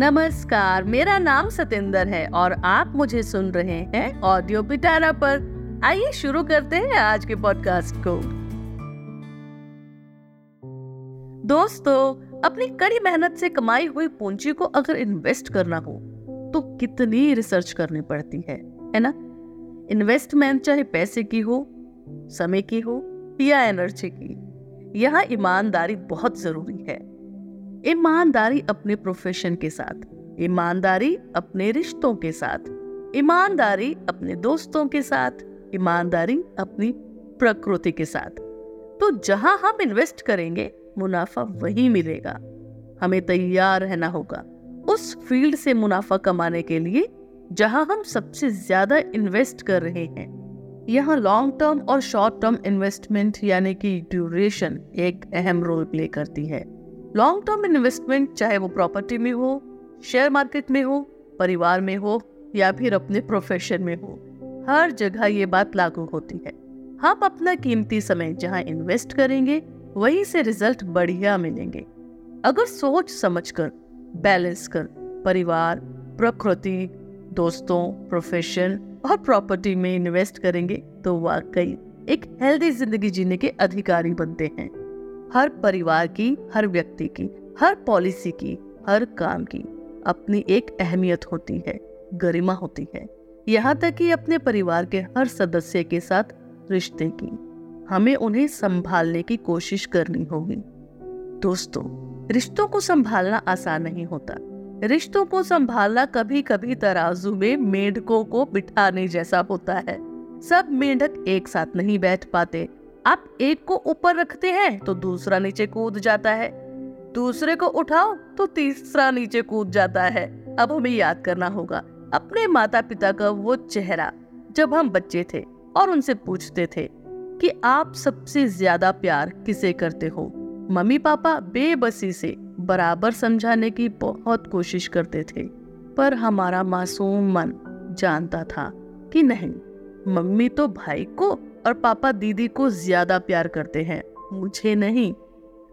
नमस्कार, मेरा नाम सतेंद्र है और आप मुझे सुन रहे हैं ऑडियो पिटारा पर। आइए शुरू करते हैं आज के पॉडकास्ट को। दोस्तों, अपनी कड़ी मेहनत से कमाई हुई पूंजी को अगर इन्वेस्ट करना हो तो कितनी रिसर्च करनी पड़ती है है ना? इन्वेस्टमेंट चाहे पैसे की हो, समय की हो या एनर्जी की, यहाँ ईमानदारी बहुत ज़रूरी है। ईमानदारी अपने प्रोफेशन के साथ, ईमानदारी अपने रिश्तों के साथ, ईमानदारी अपने दोस्तों के साथ, ईमानदारी अपनी प्रकृति के साथ। तो जहाँ हम इन्वेस्ट करेंगे, मुनाफा वही मिलेगा। हमें तैयार रहना होगा उस फ़ील्ड से मुनाफा कमाने के लिए, जहाँ हम सबसे ज़्यादा इन्वेस्ट कर रहे हैं। यहाँ लॉन्ग टर्म और शॉर्ट टर्म इन्वेस्टमेंट यानी कि ड्यूरेशन एक अहम रोल प्ले करती है। लॉन्ग टर्म इन्वेस्टमेंट चाहे वो प्रॉपर्टी में हो शेयर मार्केट में हो, परिवार में हो, या फिर अपने प्रोफेशन में हो, हर जगह ये बात लागू होती है। हम अपना कीमती समय जहाँ इन्वेस्ट करेंगे, वहीं से रिज़ल्ट बढ़िया मिलेंगे। अगर सोच समझ कर बैलेंस कर, परिवार, प्रकृति, दोस्तों प्रोफेशन और प्रॉपर्टी में इन्वेस्ट करेंगे तो वाकई एक हेल्दी ज़िंदगी जीने के अधिकारी बनते हैं। हर परिवार की, हर व्यक्ति की, हर पॉलिसी की, हर काम की अपनी एक अहमियत होती है, गरिमा होती है। यहाँ तक कि अपने परिवार के हर सदस्य के साथ रिश्ते की। हमें उन्हें संभालने की कोशिश करनी होगी। दोस्तों, रिश्तों को संभालना आसान नहीं होता। रिश्तों को संभालना कभी कभी तराजू में मेढकों को बिठाने जैसा होता है। सब मेंढक एक साथ नहीं बैठ पाते। आप एक को ऊपर रखते हैं तो दूसरा नीचे कूद जाता है। दूसरे को उठाओ तो तीसरा नीचे कूद जाता है। अब हमें याद करना होगा, अपने माता पिता का वो चेहरा जब हम बच्चे थे और उनसे पूछते थे कि आप सबसे ज़्यादा प्यार किसे करते हो? मम्मी पापा बेबसी से बराबर समझाने की बहुत कोशिश करते थे, पर हमारा मासूम मन जानता था कि नहीं, मम्मी तो भाई को और पापा दीदी को ज़्यादा प्यार करते हैं। मुझे नहीं।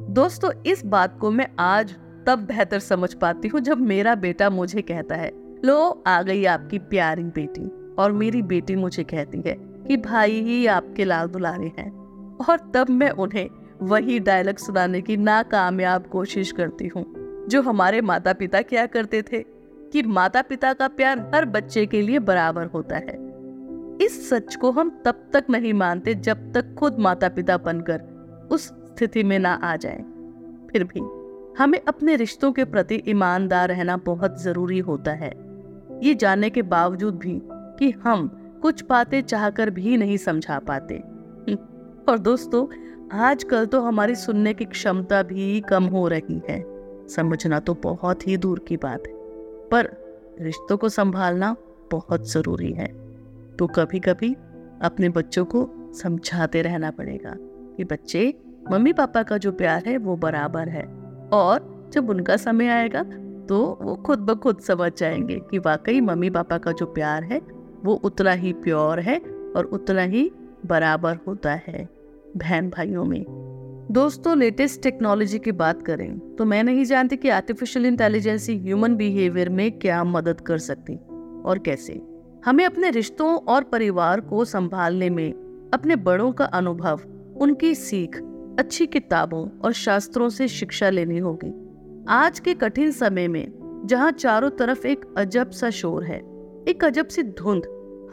दोस्तों, इस बात को मैं आज तब बेहतर समझ पाती हूँ जब मेरा बेटा मुझे कहता है, लो, आ गई आपकी प्यारी बेटी। और मेरी बेटी मुझे कहती है कि, भाई ही आपके लाल दुलारे हैं। और तब मैं उन्हें वही डायलॉग सुनाने की नाकामयाब कोशिश करती हूँ, जो हमारे माता पिता क्या करते थे कि माता पिता का प्यार हर बच्चे के लिए बराबर होता है। इस सच को हम तब तक नहीं मानते जब तक खुद माता पिता बनकर उस स्थिति में ना आ जाए। फिर भी हमें अपने रिश्तों के प्रति ईमानदार रहना बहुत ज़रूरी होता है। ये जानने के बावजूद भी कि हम कुछ बातें चाहकर भी नहीं समझा पाते। और दोस्तों, आजकल तो हमारी सुनने की क्षमता भी कम हो रही है। समझना तो बहुत ही दूर की बात है, पर रिश्तों को संभालना बहुत ज़रूरी है। तो कभी कभी अपने बच्चों को समझाते रहना पड़ेगा कि बच्चे मम्मी पापा का जो प्यार है, वो बराबर है। और जब उनका समय आएगा तो वो खुद ब खुद समझ जाएँगे कि वाकई मम्मी पापा का जो प्यार है, वो उतना ही प्योर है और उतना ही बराबर होता है बहन भाइयों में। दोस्तों लेटेस्ट टेक्नोलॉजी की बात करें तो मैं नहीं जानती कि आर्टिफिशियल इंटेलिजेंस ह्यूमन बिहेवियर में क्या मदद कर सकती और कैसे। हमें अपने रिश्तों और परिवार को संभालने में, अपने बड़ों का अनुभव, उनकी सीख, अच्छी किताबों और शास्त्रों से शिक्षा लेनी होगी। आज के कठिन समय में, जहाँ चारों तरफ़ एक अजब सा शोर है, एक अजब सी धुंध,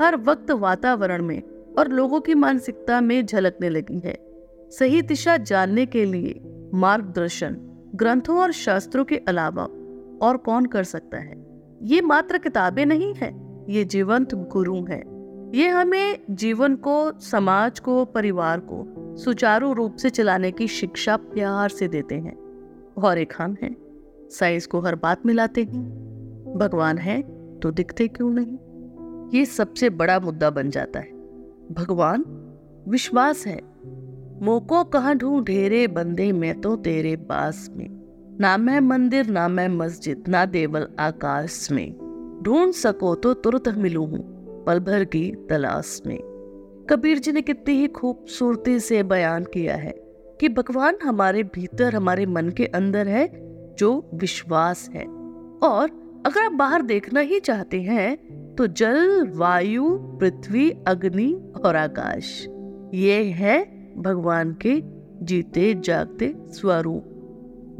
हर वक्त वातावरण में और लोगों की मानसिकता में झलकने लगी है। सही दिशा जानने के लिए मार्गदर्शन, ग्रंथों और शास्त्रों के अलावा और कौन कर सकता है? ये मात्र किताबें नहीं है। ये जीवंत गुरु है। ये हमें जीवन को, समाज को, परिवार को सुचारू रूप से चलाने की शिक्षा प्यार से देते हैं। एक हम हैं, साइंस को हर बात मिलाते हैं। भगवान है तो दिखते क्यों नहीं? ये सबसे बड़ा मुद्दा बन जाता है। भगवान विश्वास है। मोको कहा ढूंढ रे बंदे, मैं तो तेरे पास में। ना मैं मंदिर, ना मैं मस्जिद, ना देवल आकाश में। ढूंढ सको तो तुरंत मिलू हूँ, पल भर की तलाश में। कबीर जी ने कितनी ही खूबसूरती से बयान किया है कि भगवान हमारे भीतर, हमारे मन के अंदर है जो विश्वास है। और अगर आप बाहर देखना ही चाहते हैं तो जल, वायु, पृथ्वी, अग्नि और आकाश, ये है भगवान के जीते जागते स्वरूप।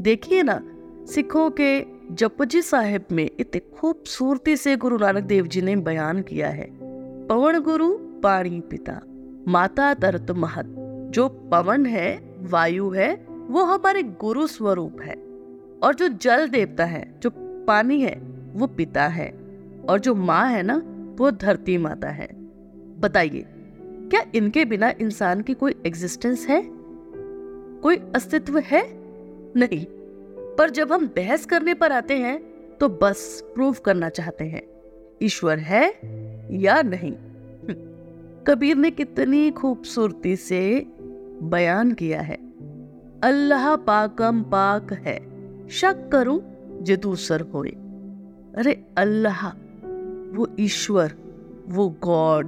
देखिए ना, सिखों के जपजी साहिब में इतने खूबसूरती से गुरु नानक देव जी ने बयान किया है। पवन गुरु, पाणी पिता, माता तरत महत। जो पवन है, वायु है, वो हमारे गुरु स्वरूप है। और जो जल देवता है, जो पानी है, वो पिता है। और जो माँ है ना, वो धरती माता है। बताइए, क्या इनके बिना इंसान की कोई एग्जिस्टेंस है? कोई अस्तित्व है? नहीं। पर जब हम बहस करने पर आते हैं तो बस प्रूव करना चाहते हैं, ईश्वर है या नहीं। कबीर ने कितनी खूबसूरती से बयान किया है। अल्लाह पाकम पाक है, शक करूँ जे दूसर होए। अरे अल्लाह, वो ईश्वर, वो गॉड,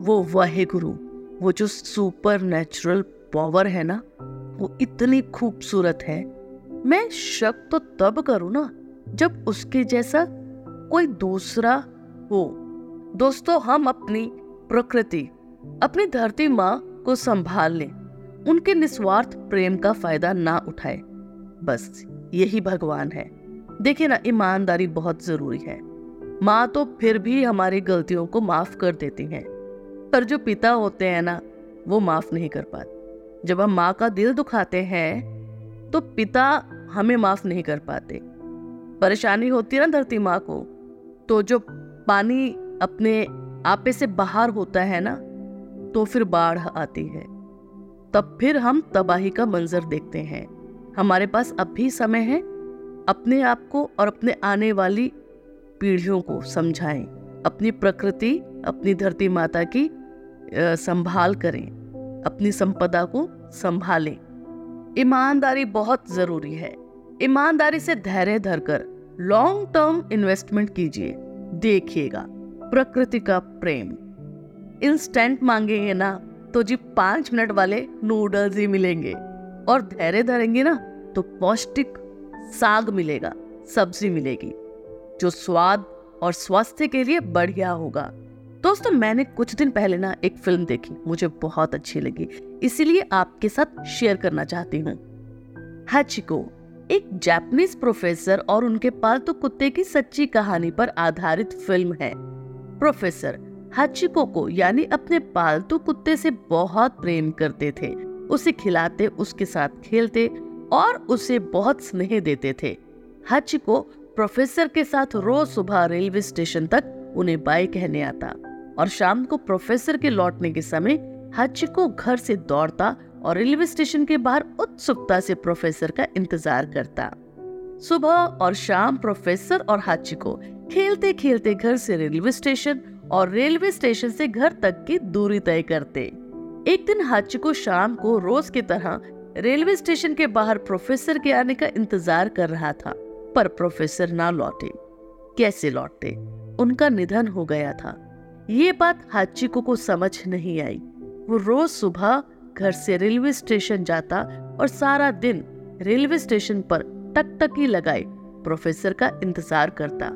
वो वाहे गुरु वो जो सुपर नेचुरल पावर है ना, वो इतनी खूबसूरत है। मैं शक तो तब करूँ ना, जब उसके जैसा कोई दूसरा हो। दोस्तों, हम अपनी प्रकृति, अपनी धरती माँ को संभाल लें। उनके निस्वार्थ प्रेम का फ़ायदा ना उठाए। बस यही भगवान है। देखिए ना, ईमानदारी बहुत ज़रूरी है। माँ तो फिर भी हमारी गलतियों को माफ़ कर देती हैं। पर जो पिता होते हैं ना, वो माफ़ नहीं कर पाते। जब हम माँ का दिल दुखाते हैं तो पिता हमें माफ़ नहीं कर पाते। परेशानी होती है ना धरती माँ को तो जो पानी अपने आपे से बाहर होता है ना तो फिर बाढ़ आती है। तब फिर हम तबाही का मंजर देखते हैं। हमारे पास अब भी समय है, अपने आप को और अपने आने वाली पीढ़ियों को समझाएँ। अपनी प्रकृति, अपनी धरती माता की संभाल करें। अपनी संपदा को संभालें। ईमानदारी बहुत ज़रूरी है। ईमानदारी से धैर्य धरकर लॉन्ग टर्म इन्वेस्टमेंट कीजिए, देखिएगा, प्रकृति का प्रेम। इंस्टेंट मांगेंगे ना तो जी पाँच मिनट वाले नूडल्स ही मिलेंगे। और धैर्य धरेंगे ना तो पौष्टिक साग मिलेगा, सब्ज़ी मिलेगी, जो स्वाद और स्वास्थ्य के लिए बढ़िया होगा। दोस्तों, मैंने कुछ दिन पहले ना एक फ़िल्म देखी, मुझे बहुत अच्छी लगी। इसीलिए आपके साथ शेयर करना चाहती हूँ। हाचिको, एक जापानीज प्रोफेसर और उनके पालतू तो कुत्ते की सच्ची कहानी पर आधारित फ़िल्म है। प्रोफेसर, हाचिको को यानी अपने पालतू तो कुत्ते से बहुत प्रेम करते थे। उसे खिलाते, उसके साथ खेलते और उसे बहुत स्नेह देते थे। हचिको प्रोफेसर के साथ रोज सुबह रेलवे स्टेशन तक उन्हें बाय कहने आता। और शाम को प्रोफेसर के लौटने के समय हाचिको घर से दौड़ता और रेलवे स्टेशन के बाहर उत्सुकता से प्रोफेसर का इंतज़ार करता। सुबह और शाम प्रोफेसर और हाचिको खेलते खेलते घर से रेलवे स्टेशन और रेलवे स्टेशन से घर तक की दूरी तय करते। एक दिन हाचिको शाम को रोज की तरह रेलवे स्टेशन के बाहर प्रोफेसर के आने का इंतज़ार कर रहा था, पर प्रोफेसर ना लौटे। कैसे लौटते? उनका निधन हो गया था। ये बात हाचिको को समझ नहीं आई। वो रोज सुबह घर से रेलवे स्टेशन जाता और सारा दिन रेलवे स्टेशन पर टकटकी लगाए, प्रोफेसर का इंतज़ार करता।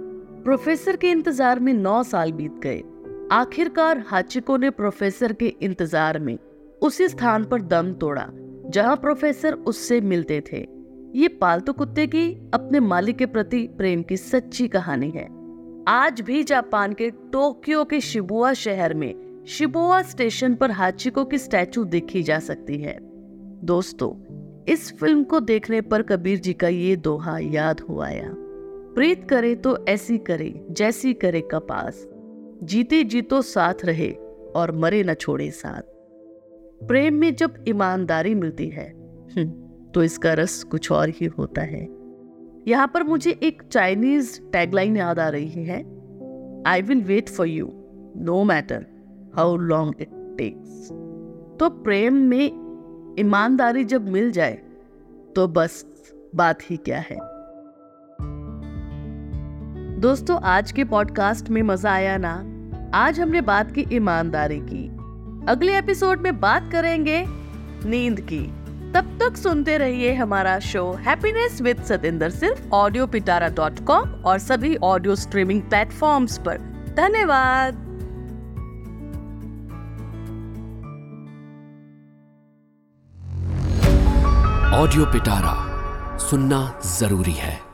प्रोफेसर के इंतज़ार में नौ साल बीत गए। आखिरकार हाचिको ने प्रोफेसर के इंतज़ार में उसी स्थान पर दम तोड़ा, जहाँ प्रोफेसर उससे मिलते थे। ये पालतू कुत्ते की अपने मालिक के प्रति प्रेम की सच्ची कहानी है। आज भी जापान के टोक्यो के शिबुआ शहर में शिबुआ स्टेशन पर हाचिको की स्टैचू देखी जा सकती है। दोस्तों इस फ़िल्म को देखने पर कबीर जी का ये दोहा याद हो आया। प्रीत करे तो ऐसी करे जैसी करे कपास। जीते जीतो साथ रहे और मरे न छोड़े साथ। प्रेम में जब ईमानदारी मिलती है हम्म, तो इसका रस कुछ और ही होता है। यहाँ पर मुझे एक चाइनीज़ टैगलाइन याद आ रही है। I will wait for you no matter how long it takes तो प्रेम में ईमानदारी जब मिल जाए तो बस बात ही क्या है। दोस्तों, आज के पॉडकास्ट में मज़ा आया ना? आज हमने बात की ईमानदारी की। अगले एपिसोड में बात करेंगे नींद की। तब तक सुनते रहिए हमारा शो हैप्पीनेस विद सतेंद्र सिर्फ़ ऑडियो पिटारा डॉट कॉम और सभी ऑडियो स्ट्रीमिंग प्लेटफॉर्म पर। धन्यवाद। ऑडियो पिटारा सुनना ज़रूरी है।